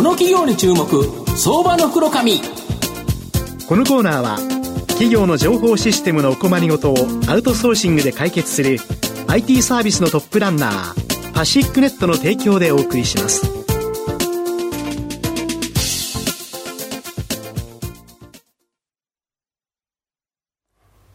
この企業に注目相場の袋紙このコーナーは企業の情報システムのお困りごとをアウトソーシングで解決する IT サービスのトップランナーパシックネットの提供でお送りします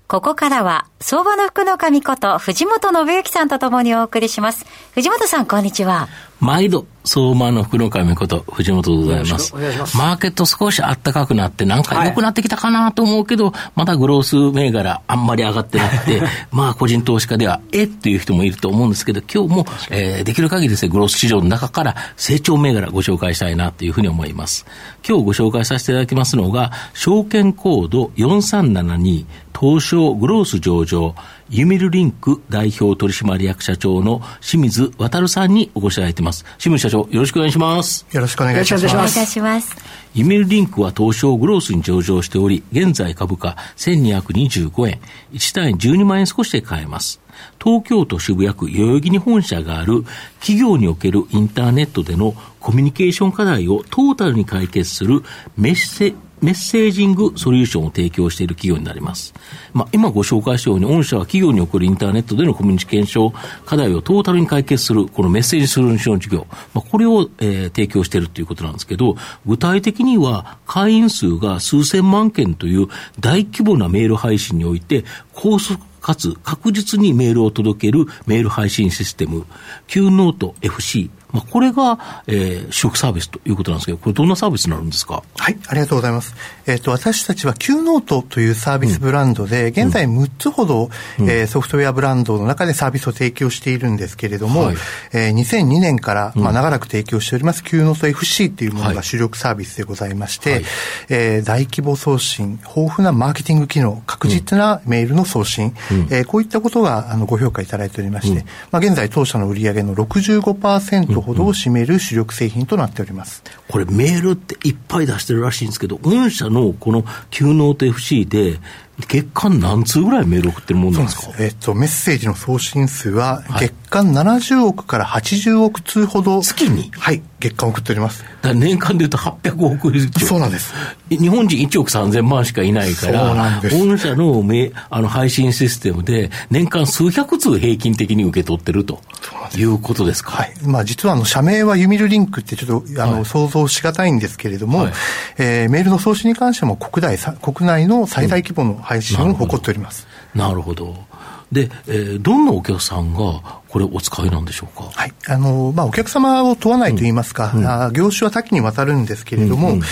ここからは、相場の福の神こと、藤本信之さんとともにお送りします。藤本さん、こんにちは。毎度、相馬の福の神こと、藤本でございます。ますマーケット少し暖かくなって、なんか良くなってきたかなと思うけど、はい、まだグロース銘柄あんまり上がってなくて、まあ個人投資家では、えっていう人もいると思うんですけど、今日も、えー、できる限りですね、グロース市場の中から成長銘柄ご紹介したいなというふうに思います。今日ご紹介させていただきますのが、証券コード4372、東証グロース上場、ユミルリンク代表取締役社長の清水渉さんにお越しいただいています。清水社長、よろしくお願いします。よろしくお願いします。お願いします。ユミルリンクは東証グロースに上場しており、現在株価1225円、1単位12万円少しで買えます。東京都渋谷区代々木に本社がある企業におけるインターネットでのコミュニケーション課題をトータルに解決するメッセメッセージングソリューションを提供している企業になります。まあ、今ご紹介したように、御社は企業におけるインターネットでのコミュニケーション課題をトータルに解決する、このメッセージソリューション事業、まあ、これを、えー、提供しているということなんですけど、具体的には会員数が数千万件という大規模なメール配信において、高速かつ確実にメールを届けるメール配信システム、 Cuenote FC、まあ、これが、えー、主力サービスということなんですけど、これどんなサービスになるんですか？はい、ありがとうございます。えっ、ー、と、私たちは Q ノートというサービスブランドで、うん、現在6つほど、うん、えー、ソフトウェアブランドの中でサービスを提供しているんですけれども、はい、えー、2002年から、まあ、長らく提供しております Cuenote FC というものが主力サービスでございまして、はい、えー、大規模送信、豊富なマーケティング機能、確実なメールの送信、うん、えー、こういったことがあのご評価いただいておりまして、まあ、現在当社の売上の65%ほどを占める主力製品となっております。これメールっていっぱい出してるらしいんですけど、御社のこの Cuenote FC で、月間何通ぐらいメール送ってるもんなんですか？えっ、と、メッセージの送信数は、月間70億から80億通ほど。月に？はい、月間送っております。だ年間でいうと800億以上。そうなんです。日本人1億3000万しかいないから、御社のめあの配信システムで、年間数百通平均的に受け取ってるということですか？はい。まあ、実はあの、社名はユミルリンクってちょっと、あの、はい、想像しがたいんですけれども、はい、えー、メールの送信に関しても国内、国内の最大規模の配信を誇っております。なるほど。で、えー、どんなお客さんがこれ、お使いなんでしょうか？はい。あの、まあ、お客様を問わないと言いますか、うんあ業種は多岐にわたるんですけれども、うんうん、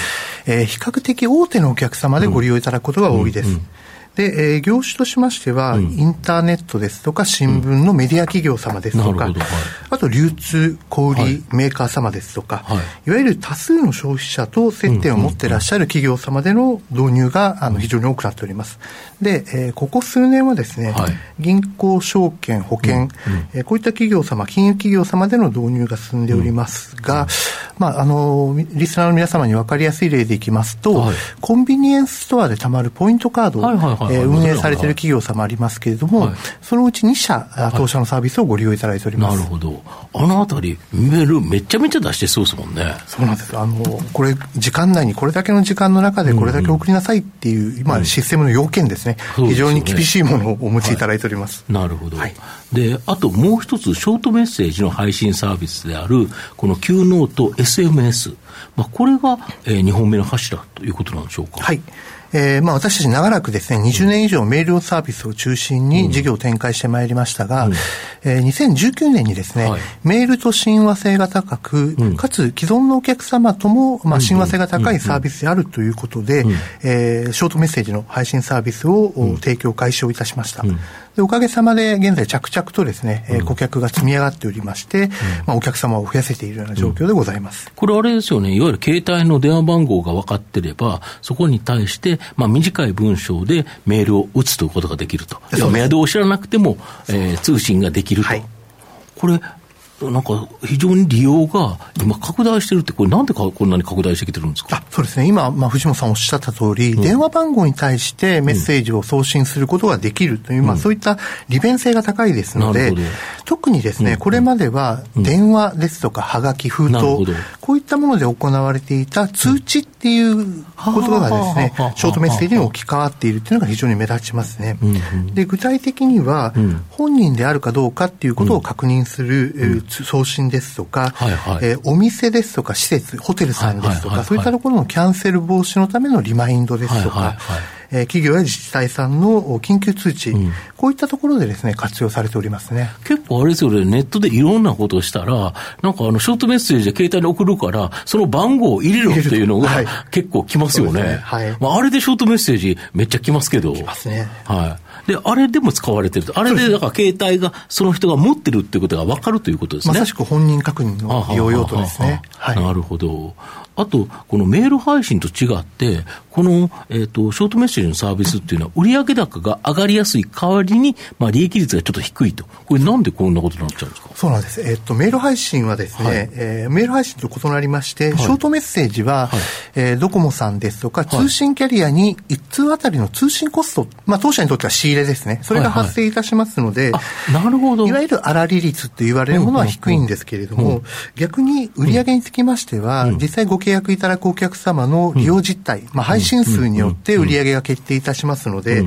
えー、比較的大手のお客様でご利用いただくことが多いです。うんうんで、えー、業種としましては、うん、インターネットですとか、新聞のメディア企業様ですとか、うん。はい、あと流通、小売、はい、メーカー様ですとか、はい、いわゆる多数の消費者と接点を持っていらっしゃる企業様での導入が、あの非常に多くなっております。で、えー、ここ数年はですね、銀行、証券、保険、うん、えー、こういった企業様、金融企業様での導入が進んでおりますが、まあ、あの、リスナーの皆様に分かりやすい例でいきますと、コンビニエンスストアでたまるポイントカードを、はいはいはいえー、運営されている企業様ありますけれども、はい、そのうち2社、当社のサービスをご利用いただいております。なるほど。あのあたり、メールめちゃめちゃ出してそうですもんね。そうなんです。あの、これ、時間内にこれだけの時間の中でこれだけ送りなさいっていう、今、システムの要件ですね、うん、非常に厳しいものをお持ちいただいております。はい、なるほど。はい、で、あともう一つ、ショートメッセージの配信サービスである、この Cuenote SMS。まあ、これが、えー、2本目の柱ということなんでしょうか。はい。えー、まあ私たち長らくですね、20年以上メールサービスを中心に事業を展開してまいりましたが、うん、えー、2019年にですね、はい、メールと親和性が高く、うん、かつ既存のお客様とも、まあ、親和性が高いサービスであるということで、ショートメッセージの配信サービスを、提供開始をいたしました。でおかげさまで現在着々とですね、うん、顧客が積み上がっておりまして、うん、まあ、お客様を増やせているような状況でございます、うん、これあれですよね、いわゆる携帯の電話番号が分かってれば、そこに対して、まあ、短い文章でメールを打つということができると。メアドを知らなくても、えー、通信ができると。はい、これなんか非常に利用が今拡大してるって、これなんでかこんなに拡大してきてるんですか？そうですね。今、まあ、藤本さんおっしゃった通り、うん、電話番号に対してメッセージを送信することができるという、うん、まあ、そういった利便性が高いですので、特にですね、これまでは電話ですとか、はがき、封筒、こういったもので行われていた通知っていうことがですね、ショートメッセージに置き換わっているっていうのが非常に目立ちますね。で、具体的には、本人であるかどうかっていうことを確認する、送信ですとか、えお店ですとか施設、ホテルさんですとか、そういったところのキャンセル防止のためのリマインドですとか、えー、企業や自治体さんの緊急通知、うん、こういったところでですね、活用されておりますね。結構あれですよね、ネットでいろんなことをしたら、なんかあの、ショートメッセージで携帯に送るから、その番号を入れろっていうのが、結構来ますよね。ねはい。まあ、あれでショートメッセージめっちゃ来ますけど。来ますね。はい。で、あれでも使われてるあれで、だから携帯が、その人が持ってるっていうことが分かるということですね。まさしく本人確認の利用用途ですね。はい。なるほど。あと、このメール配信と違って、この、えーと、ショートメッセージのサービスっていうのは、売上高が上がりやすい代わりに、まあ、利益率がちょっと低いと、これ、なんでこんなことになっちゃうんですか？そうなんです、えーと、メール配信はですね、はい、えー、メール配信と異なりまして、はい、ショートメッセージは、はい、えー、ドコモさんですとか、通信キャリアに1通あたりの通信コスト、まあ、当社にとっては仕入れですね、それが発生いたしますので、はいはい、なるほど。いわゆる粗利率って言われるものは低いんですけれども、うんうん。うん、逆に売上につきましては、うん、実際ご契約いただくお客客様の利用実態、まあ、配信数によって売上が決定いたしますので、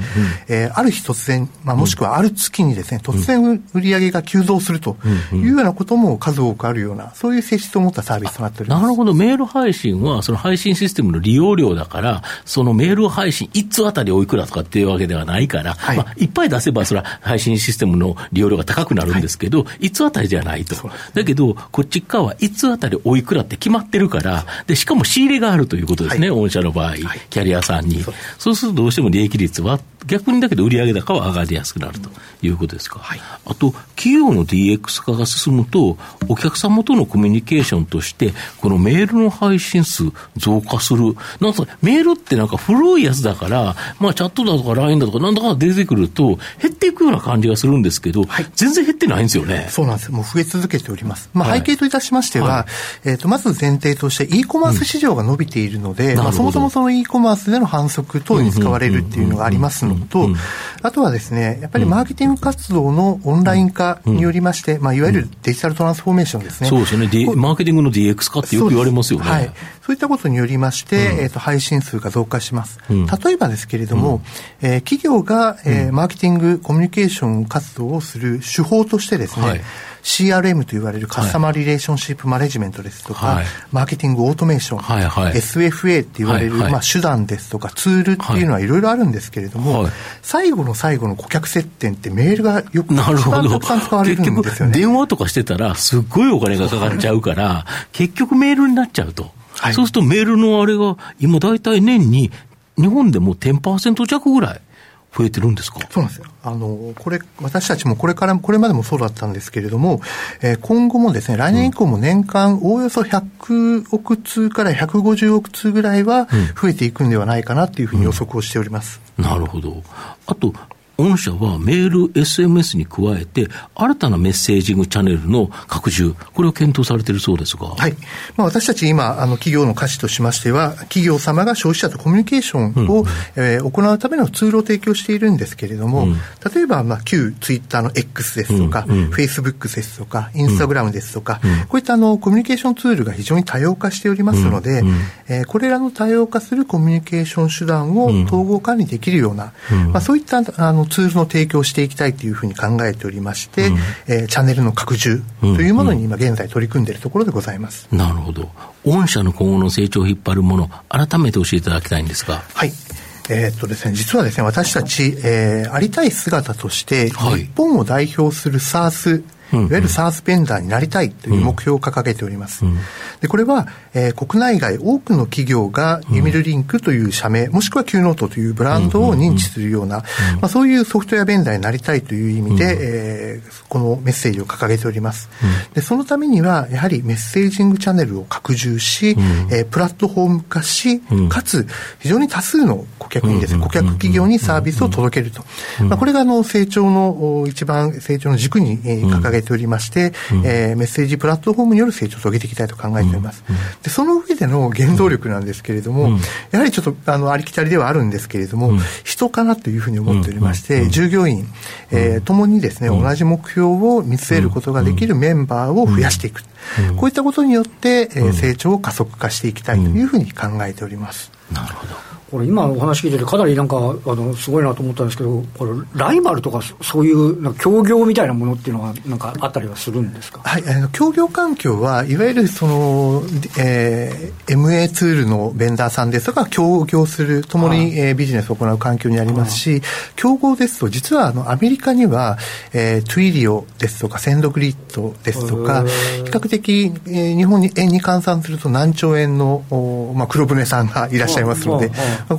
えー、ある日突然、まあ、もしくはある月にですね、突然売上が急増するというようなことも数多くあるような、そういう性質を持ったサービスとなっております。なるほど、メール配信は、その配信システムの利用量だから、そのメール配信1通あたりおいくらとかっていうわけではないから、はい、まあ、いっぱい出せば、それは配信システムの利用量が高くなるんですけど、はい、1通あたりじゃないと。だけど、こっち側は1通あたりおいくらって決まってるから、で、しかも仕入れがあるということですね。ね、御社の場合、キャリアさんに。そうするとどうしても利益率は逆にだけど売上高は上がりやすくなるということですか。はい、あと、企業の DX 化が進むと、お客様とのコミュニケーションとして、このメールの配信数増加する。なんかメールってなんか古いやつだから、まあチャットだとか LINE だとかなんだか出てくると、減っていくような感じがするんですけど、はい、全然減ってないんですよね。そうなんです。もう増え続けております。まあ背景といたしましては、はい、えっ、ー、と、まず前提として e コマース市場が伸びているので、うん、まあそもそもその e コマースでの反則等に使われるっていうのがありますのと、あとはですね、やっぱりマーケティング活動のオンライン化によりまして、まあ、いわゆるデジタルトランスフォーメーションですね。そうですね。マーケティングの DX 化ってよく言われますよね。はい。そういったことによりまして、うん、えっ、ー、と、配信数が増加します。うん、例えばですけれども、うん、えー、企業が、えー、マーケティング、コミュニケーション活動をする手法としてですね、はい CRM と言われるカスタマーリレーションシップマネジメントですとか、はい、マーケティングオートメーション、はい。はい、SFA って言われる、はいはい、まあ、手段ですとかツールっていうのはい。ろいろあるんですけれども、はい、最後の最後の顧客接点ってメールがよくなるほど。たくさん使われるんですよね。電話とかしてたらすっごいお金がかかっちゃうから、結局メールになっちゃうと。はい、そうするとメールのあれが今大体年に日本でも10%弱ぐらい増えてるんですか？そうなんですよ。あの、これ、私たちもこれから、これまでもそうだったんですけれども、えー、今後もですね、来年以降も年間おおよそ100億通から150億通ぐらいは増えていくんではないかなというふうに予測をしております。うんうん、なるほど。あと、御社はメール、SMS に加えて、新たなメッセージングチャンネルの拡充、これを検討されているそうですが。はい。まあ、私たち今、あの、企業の価値としましては、企業様が消費者とコミュニケーションを、うん、えー、行うためのツールを提供しているんですけれども、うん、例えば、まあ、旧ツイッターの X ですとか、フェイスブックですとか、インスタグラムですとか、うん、こういったあの、コミュニケーションツールが非常に多様化しておりますので、うん、えー、これらの多様化するコミュニケーション手段を統合管理できるような、まあ、そういったあのツールの提供していきたいというふうに考えておりまして、うん、えー、チャンネルの拡充というものに今現在取り組んでいるところでございます。なるほど。御社の今後の成長を引っ張るもの、改めて教えていただきたいんですが。はい。えー、っとですね、実はですね、私たち、えー、ありたい姿として、はい、日本を代表する SARS いわゆる SARS ベンダーになりたいという目標を掲げております。でこれは、えー、国内外多くの企業がユミルリンクという社名、もしくは Q ノートというブランドを認知するような、まあ、そういうソフトウェアベンダーになりたいという意味で、えー、このメッセージを掲げております。でそのためには、やはりメッセージングチャンネルを拡充し、えー、プラットフォーム化し、かつ非常に多数の顧客にですね、顧客企業にサービスを届けると。まあ、これがあの成長の一番成長の軸に掲げげておりまして、うん、えー、メッセージプラットフォームによる成長を遂げていきたいと考えております。うん、でその上での原動力なんですけれども、うん、やはりちょっとあのありきたりではあるんですけれども、人かなというふうに思っておりまして、従業員、えー、ともにですね、同じ目標を見据えることができるメンバーを増やしていく。こういったことによって、えー、成長を加速化していきたいというふうに考えております。なるほど。これ今お話聞いててかなりなんかあのすごいなと思ったんですけどこれライバルとかそういう協業みたいなものっていうのはなんかあったりはするんですか？はいあの協業環境はいわゆるその、えー、MA ツールのベンダーさんですとか協業するともに、はい、えー、ビジネスを行う環境にありますし、競合ですと実はあのアメリカには、えー、 Twilio ですとか SendGrid ですとか比較的、えー、日本に円に換算すると何兆円の、おまあ、黒船さんがいらっしゃいますので、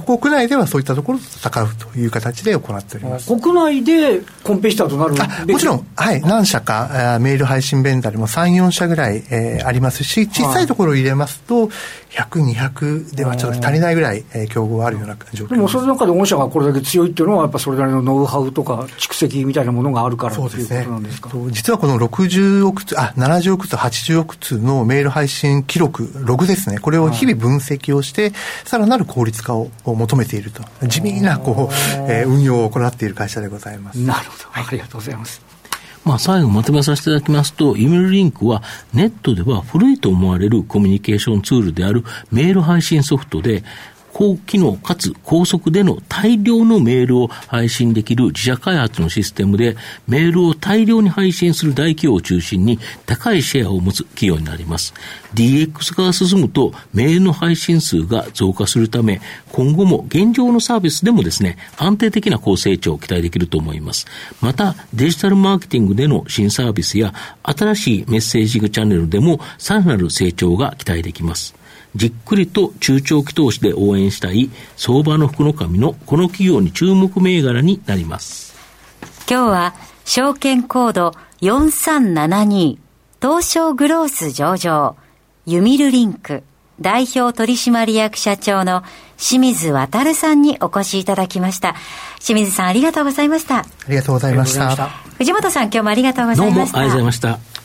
国内ではそういったところと戦うという形で行っております。国内でコンペティターとなるもちろん、はい、何社かメール配信ベンダーでも3、4社ぐらい、えー、ありますし、小さいところを入れますと、100、200ではちょっと足りないぐらい、えー、競合があるような状況でも、その中で御社がこれだけ強いっていうのは、やっぱそれなりのノウハウとか蓄積みたいなものがあるからそうですね、いうことなんですか？実はこの60億通、あ70億通、80億通のメール配信記録、ログですね、これを日々分析をして、さらなる効率化を求めていると、地味なこう、えー、運用を行っている会社でございます。なるほど、ありがとうございます。まあ、最後まとめさせていただきますと、イメールリンクはネットでは古いと思われるコミュニケーションツールであるメール配信ソフトで、高機能かつ高速での大量のメールを配信できる自社開発のシステムで、メールを大量に配信する大企業を中心に高いシェアを持つ企業になります。DX 化が進むとメールの配信数が増加するため、今後も現状のサービスでもですね、安定的な高成長を期待できると思います。また、デジタルマーケティングでの新サービスや新しいメッセージングチャンネルでもさらなる成長が期待できます。じっくりと中長期投資で応援したい相場の福の神のこの企業に注目銘柄になります。今日は証券コード4372東証グロース上場ユミルリンク代表取締役社長の清水渉さんにお越しいただきました。清水さんありがとうございました。ありがとうございました。藤本さん今日もありがとうございました。どうもありがとうございました。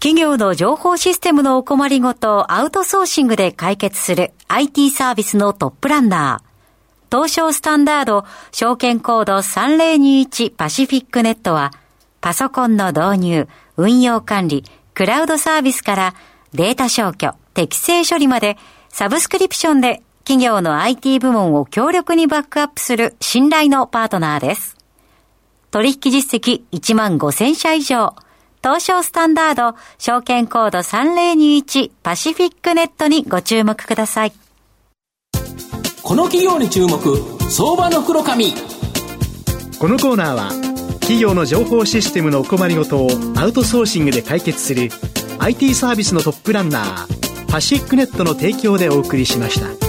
企業の情報システムのお困りごとをアウトソーシングで解決する IT サービスのトップランナー。東証スタンダード証券コード3021パシフィックネットはパソコンの導入、運用管理、クラウドサービスからデータ消去、適正処理までサブスクリプションで企業の IT 部門を強力にバックアップする信頼のパートナーです。取引実績1万5000社以上。東証スタンダード、証券コード3021パシフィックネットにご注目ください。この企業に注目、相場の黒髪。このコーナーは、企業の情報システムのお困りごとをアウトソーシングで解決する IT サービスのトップランナー、パシフィックネットの提供でお送りしました。